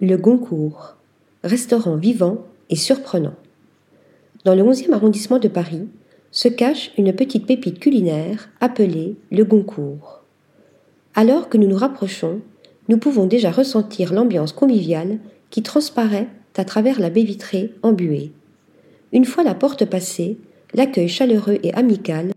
Le Goncourt, restaurant vivant et surprenant. Dans le 11e arrondissement de Paris se cache une petite pépite culinaire appelée le Goncourt. Alors que nous nous rapprochons, nous pouvons déjà ressentir l'ambiance conviviale qui transparaît à travers la baie vitrée embuée. Une fois la porte passée, l'accueil chaleureux et amical